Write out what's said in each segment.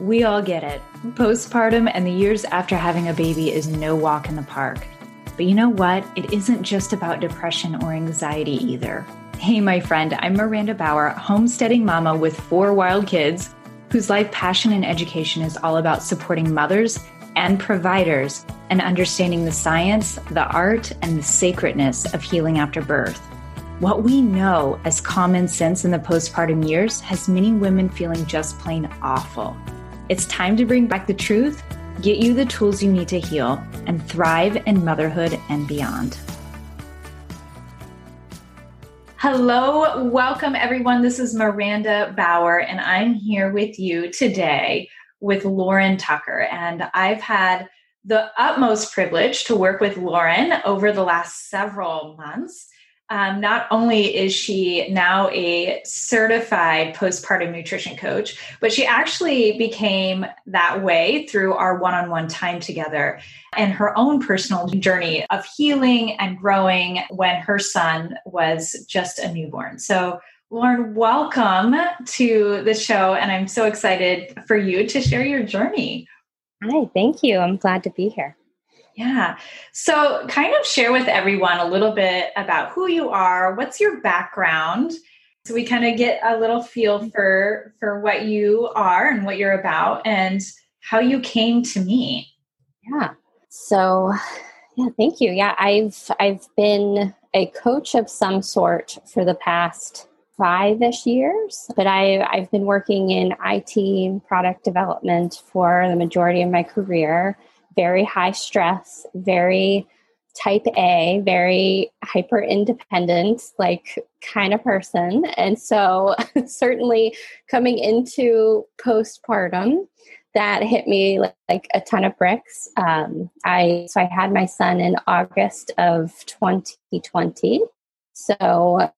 We all get it. Postpartum and the years after having a baby is no walk in the park. But you know what? It isn't just about depression or anxiety either. Hey, my friend, I'm Maranda Bower, homesteading mama with four wild kids, whose life passion and education is all about supporting mothers and providers and understanding the science, the art, and the sacredness of healing after birth. What we know as common sense in the postpartum years has many women feeling just plain awful. It's time to bring back the truth, get you the tools you need to heal, and thrive in motherhood and beyond. Hello, welcome everyone. This is Maranda Bower, and I'm here with you today with Lauren Tucker. And I've had the utmost privilege to work with Lauren over the last several months. Um, not only is she now a certified postpartum nutrition coach, but she actually became that way through our one on one time together and her own personal journey of healing and growing when her son was just a newborn. So, Lauren, welcome to the show. And I'm so excited for you to share your journey. Hi, thank you. I'm glad to be here. Yeah. So, kind of share with everyone a little bit about who you are, what's your background, so we kind of get a little feel mm-hmm. for for what you are and what you're about and how you came to me. Yeah. So, yeah, thank you. Yeah, I've I've been a coach of some sort for the past five-ish years but I, i've been working in it product development for the majority of my career very high stress, very type A, very hyper independent, like kind of person. And so, certainly coming into postpartum, that hit me like, like a ton of bricks. Um, I so I had my son in August of 2020. So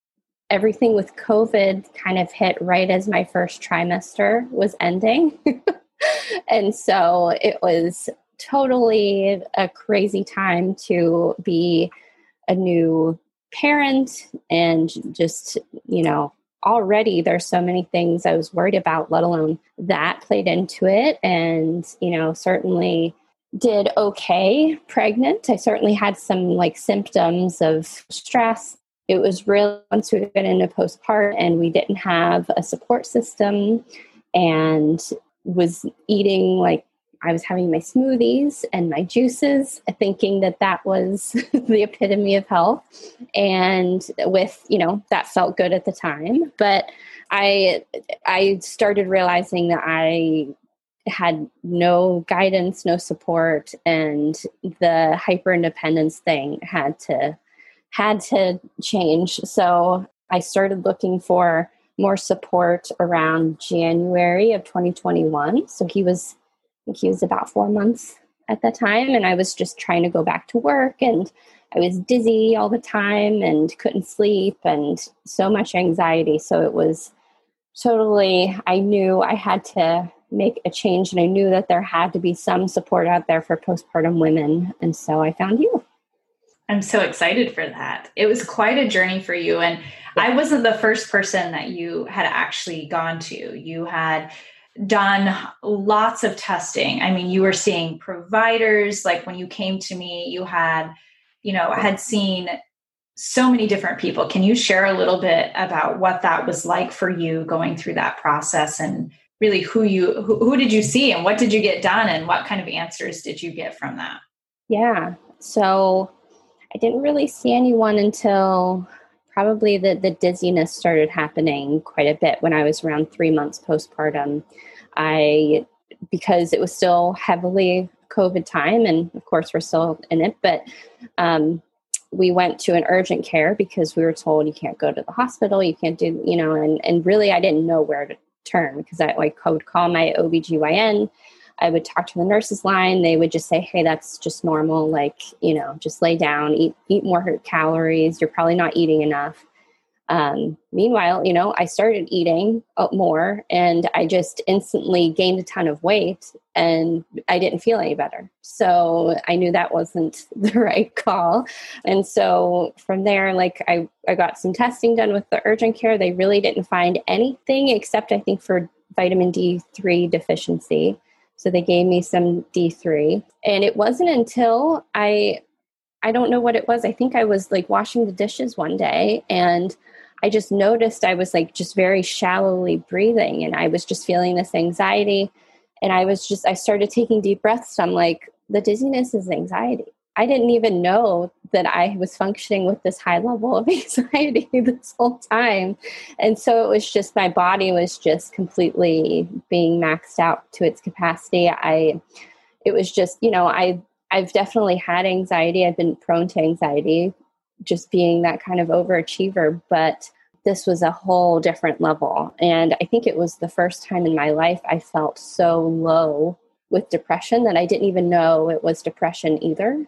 everything with COVID kind of hit right as my first trimester was ending. and so it was totally a crazy time to be a new parent and just, you know, already there's so many things I was worried about, let alone that played into it. And, you know, certainly did okay pregnant. I certainly had some like symptoms of stress. It was really once we got into postpartum and we didn't have a support system and was eating like I was having my smoothies and my juices, thinking that that was the epitome of health. And with, you know, that felt good at the time. But I, I started realizing that I had no guidance, no support, and the hyper independence thing had to had to change. So I started looking for more support around January of 2021. So he was think he was about four months at that time. And I was just trying to go back to work and I was dizzy all the time and couldn't sleep and so much anxiety. So it was totally, I knew I had to make a change and I knew that there had to be some support out there for postpartum women. And so I found you. I'm so excited for that. It was quite a journey for you. And I wasn't the first person that you had actually gone to. You had done lots of testing. I mean, you were seeing providers, like when you came to me, you had, you know, had seen so many different people. Can you share a little bit about what that was like for you going through that process and really who you who, who did you see and what did you get done and what kind of answers did you get from that? Yeah. So I didn't really see anyone until probably the, the dizziness started happening quite a bit when I was around three months postpartum. I, because it was still heavily COVID time, and of course we're still in it, but um, we went to an urgent care because we were told you can't go to the hospital, you can't do, you know, and, and really I didn't know where to turn because I like would call my OBGYN I would talk to the nurses line. They would just say, "Hey, that's just normal. Like, you know, just lay down, eat eat more calories. You're probably not eating enough." Um, meanwhile, you know, I started eating uh, more, and I just instantly gained a ton of weight, and I didn't feel any better. So I knew that wasn't the right call, and so from there, like I I got some testing done with the urgent care. They really didn't find anything except I think for vitamin D3 deficiency. So they gave me some D3. And it wasn't until I I don't know what it was. I think I was like washing the dishes one day and I just noticed I was like just very shallowly breathing and I was just feeling this anxiety and I was just I started taking deep breaths. I'm like the dizziness is anxiety. I didn't even know that I was functioning with this high level of anxiety this whole time. And so it was just my body was just completely being maxed out to its capacity. I it was just, you know, I I've definitely had anxiety. I've been prone to anxiety just being that kind of overachiever, but this was a whole different level. And I think it was the first time in my life I felt so low with depression that I didn't even know it was depression either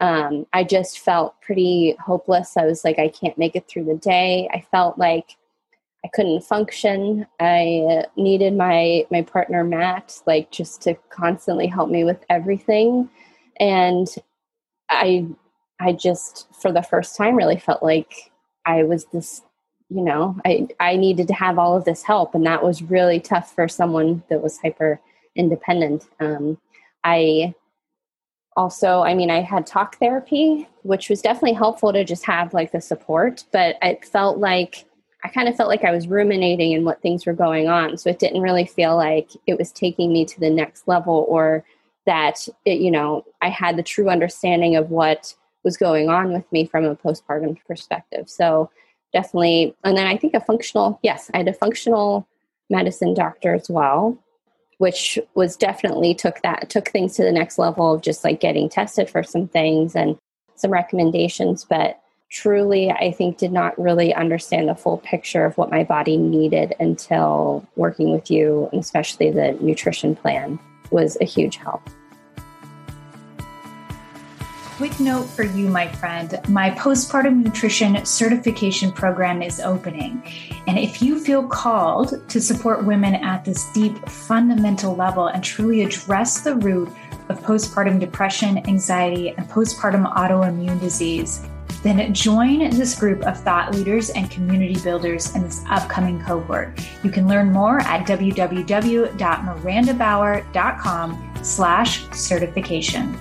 um, I just felt pretty hopeless. I was like, I can't make it through the day. I felt like I couldn't function. I needed my my partner Matt, like just to constantly help me with everything, and I I just for the first time really felt like I was this you know I I needed to have all of this help, and that was really tough for someone that was hyper independent. Um, I also i mean i had talk therapy which was definitely helpful to just have like the support but it felt like i kind of felt like i was ruminating in what things were going on so it didn't really feel like it was taking me to the next level or that it, you know i had the true understanding of what was going on with me from a postpartum perspective. So definitely and then i think a functional yes i had a functional medicine doctor as well which was definitely took that took things to the next level of just like getting tested for some things and some recommendations. But truly i think did not really understand the full picture of what my body needed until working with you and especially the nutrition plan was a huge help quick note for you, my friend. My postpartum nutrition certification program is opening. And if you feel called to support women at this deep, fundamental level and truly address the root of postpartum depression, anxiety, and postpartum autoimmune disease, then join this group of thought leaders and community builders in this upcoming cohort. You can learn more at www.marandabower.com slash certification.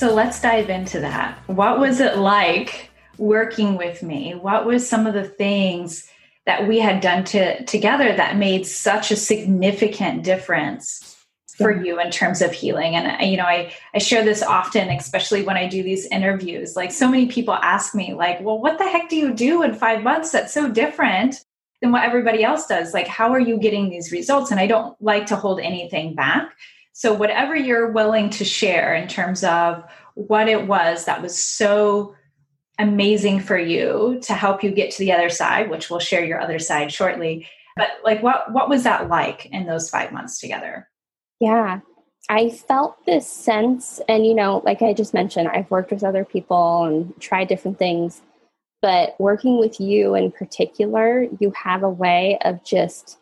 So let's dive into that. What was it like working with me? What was some of the things that we had done to, together that made such a significant difference for you in terms of healing? And you know, I I share this often, especially when I do these interviews. Like so many people ask me, like, "Well, what the heck do you do in five months that's so different?" than what everybody else does. Like, how are you getting these results? And I don't like to hold anything back. So, whatever you're willing to share in terms of what it was that was so amazing for you to help you get to the other side, which we'll share your other side shortly. But like what what was that like in those 5 months together? Yeah. I felt this sense and you know, like I just mentioned, I've worked with other people and tried different things, but working with you in particular, you have a way of just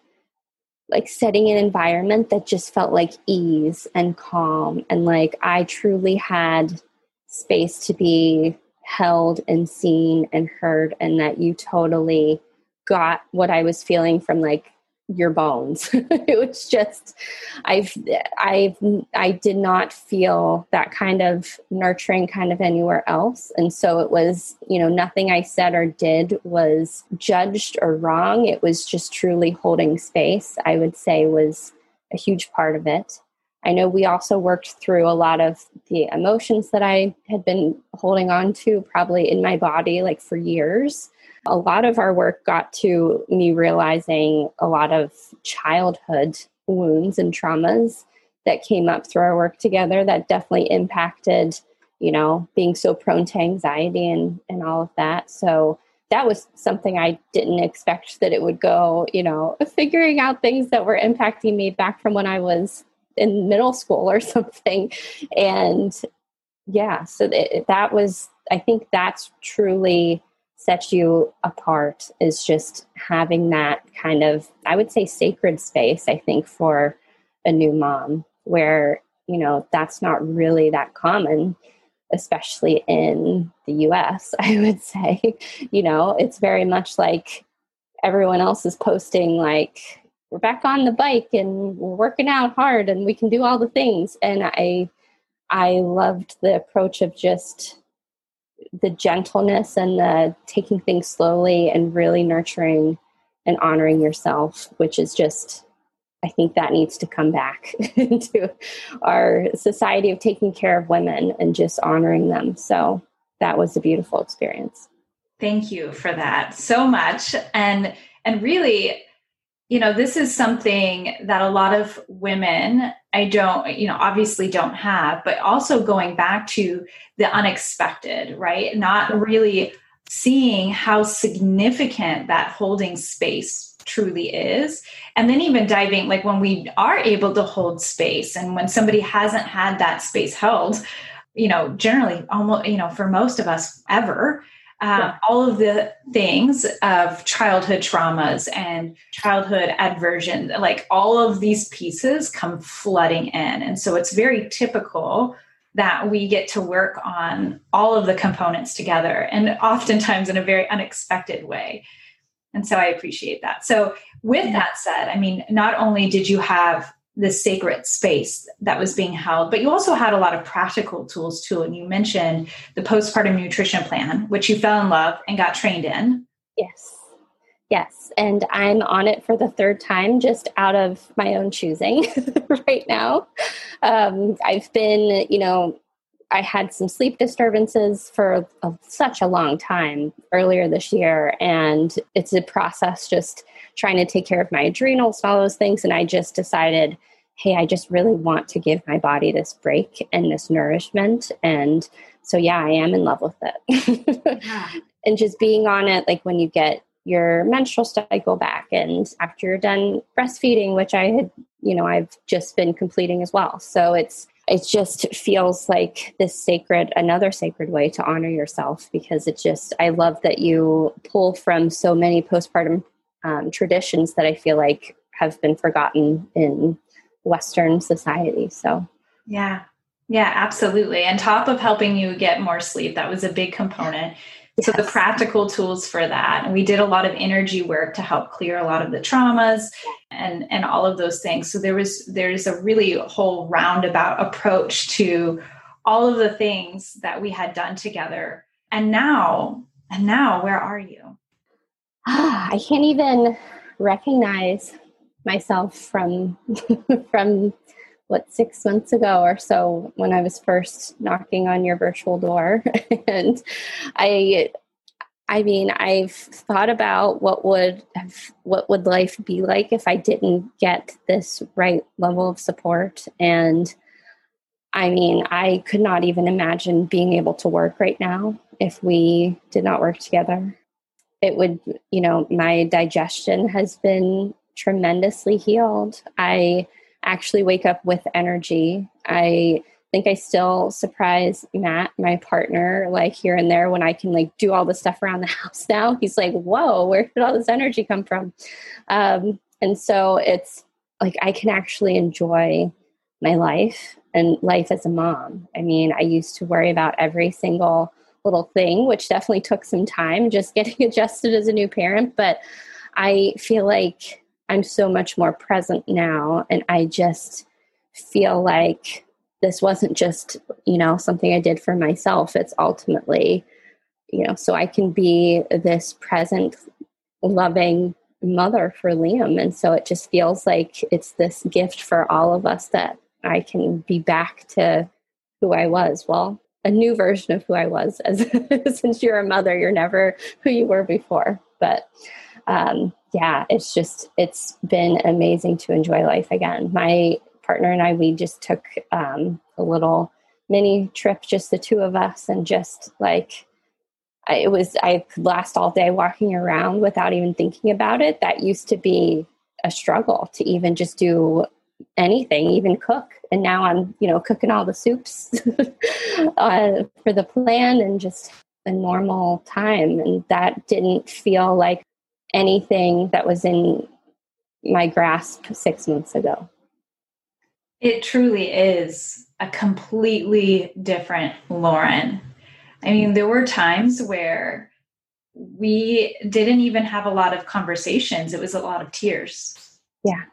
like setting an environment that just felt like ease and calm and like I truly had space to be held and seen and heard and that you totally got what I was feeling from like your bones. it was just I've I've I did not feel that kind of nurturing kind of anywhere else. And so it was, you know, nothing I said or did was judged or wrong. It was just truly holding space, I would say was a huge part of it. I know we also worked through a lot of the emotions that I had been holding on to probably in my body like for years a lot of our work got to me realizing a lot of childhood wounds and traumas that came up through our work together that definitely impacted you know being so prone to anxiety and and all of that. So that was something i didn't expect that it would go you know figuring out things that were impacting me back from when i was in middle school or something. And yeah so th- that was i think that's truly sets you apart is just having that kind of, I would say, sacred space, I think, for a new mom, where, you know, that's not really that common. especially in the US, I would say. You know, it's very much like everyone else is posting, like, we're back on the bike and we're working out hard and we can do all the things. And I, I loved the approach of just the gentleness and the taking things slowly and really nurturing and honoring yourself, which is just I think that needs to come back into our society of taking care of women and just honoring them. So that was a beautiful experience. Thank you for that so much. And and really, you know, this is something that a lot of women I don't, you know, obviously don't have, but also going back to the unexpected, right? Not really seeing how significant that holding space truly is. And then even diving, like when we are able to hold space and when somebody hasn't had that space held, you know, generally almost, you know, for most of us ever, um, yeah. all of the things of childhood traumas and childhood aversion, like all of these pieces come flooding in. And so it's very typical that we get to work on all of the components together and oftentimes in a very unexpected way. And so I appreciate that. So, with that said, I mean, not only did you have this sacred space that was being held, but you also had a lot of practical tools too. And you mentioned the postpartum nutrition plan, which you fell in love and got trained in. Yes. Yes. And I'm on it for the third time just out of my own choosing right now. Um, I've been, you know, I had some sleep disturbances for a, such a long time earlier this year, and it's a process just trying to take care of my adrenals and all those things. And I just decided, hey, I just really want to give my body this break and this nourishment. And so, yeah, I am in love with it. yeah. And just being on it, like when you get your menstrual cycle back and after you're done breastfeeding, which I had, you know, I've just been completing as well. So it's, it just feels like this sacred another sacred way to honor yourself because it just i love that you pull from so many postpartum um, traditions that i feel like have been forgotten in western society so yeah yeah absolutely and top of helping you get more sleep that was a big component so the practical tools for that. And we did a lot of energy work to help clear a lot of the traumas and and all of those things. So there was there's a really whole roundabout approach to all of the things that we had done together. And now, and now where are you? Ah, I can't even recognize myself from from what six months ago or so when I was first knocking on your virtual door. and I I mean, I've thought about what would have, what would life be like if I didn't get this right level of support and I mean, I could not even imagine being able to work right now if we did not work together. It would, you know, my digestion has been tremendously healed. I actually wake up with energy. I think I still surprise Matt, my partner, like here and there when I can like do all the stuff around the house now. He's like, whoa, where did all this energy come from? Um, and so it's like I can actually enjoy my life and life as a mom. I mean, I used to worry about every single little thing, which definitely took some time just getting adjusted as a new parent. But I feel like I'm so much more present now. And I just feel like this wasn't just, you know, something I did for myself. It's ultimately, you know, so I can be this present, loving mother for Liam. And so it just feels like it's this gift for all of us that I can be back to who I was. Well, a new version of who I was as since you're a mother, you're never who you were before. But um, yeah, it's just, it's been amazing to enjoy life again. My partner and I, we just took um, a little mini trip, just the two of us, and just like, it was, I could last all day walking around without even thinking about it. That used to be a struggle to even just do anything, even cook. And now I'm, you know, cooking all the soups uh, for the plan and just a normal time. And that didn't feel like anything that was in my grasp six months ago. It truly is a completely different Lauren. I mean, there were times where we didn't even have a lot of conversations, it was a lot of tears. Yeah.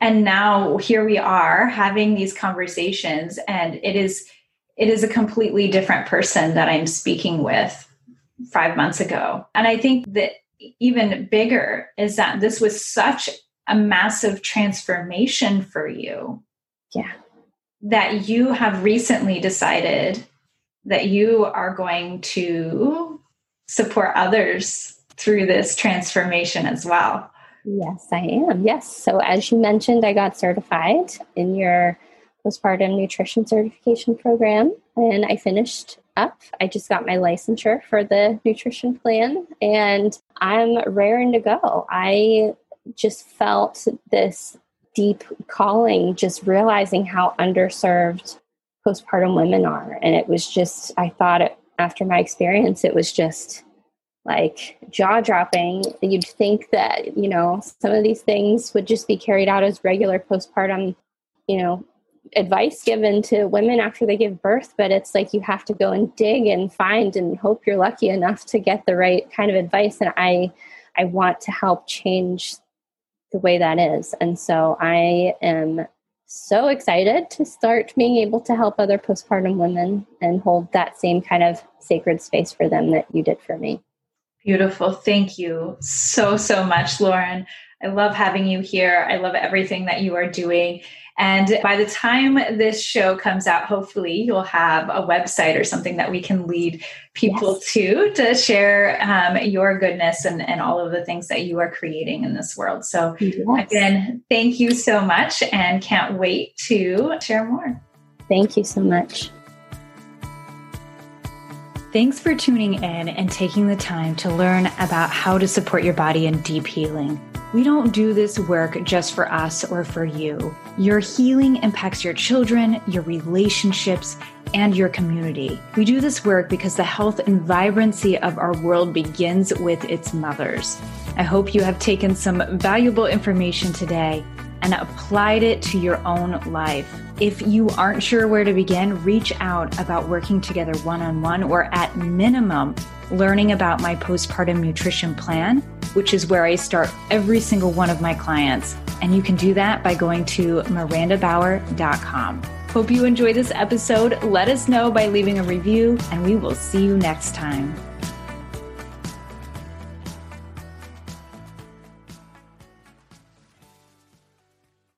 And now here we are having these conversations, and it is it is a completely different person that I'm speaking with five months ago. And I think that even bigger is that this was such a massive transformation for you. Yeah. That you have recently decided that you are going to support others through this transformation as well. Yes, I am. Yes. So, as you mentioned, I got certified in your postpartum nutrition certification program and I finished up. I just got my licensure for the nutrition plan and I'm raring to go. I just felt this deep calling, just realizing how underserved postpartum women are. And it was just, I thought it, after my experience, it was just like jaw dropping. You'd think that, you know, some of these things would just be carried out as regular postpartum, you know, advice given to women after they give birth, but it's like you have to go and dig and find and hope you're lucky enough to get the right kind of advice. And I, I want to help change the way that is. And so I am so excited to start being able to help other postpartum women and hold that same kind of sacred space for them that you did for me. Beautiful. Thank you so, so much, Lauren. I love having you here. I love everything that you are doing. And by the time this show comes out, hopefully you'll have a website or something that we can lead people yes. to to share um, your goodness and, and all of the things that you are creating in this world. So, yes. again, thank you so much and can't wait to share more. Thank you so much. Thanks for tuning in and taking the time to learn about how to support your body in deep healing. We don't do this work just for us or for you. Your healing impacts your children, your relationships, and your community. We do this work because the health and vibrancy of our world begins with its mothers. I hope you have taken some valuable information today and applied it to your own life. If you aren't sure where to begin, reach out about working together one on one or at minimum learning about my postpartum nutrition plan, which is where I start every single one of my clients. And you can do that by going to marandabower.com. Hope you enjoy this episode. Let us know by leaving a review, and we will see you next time.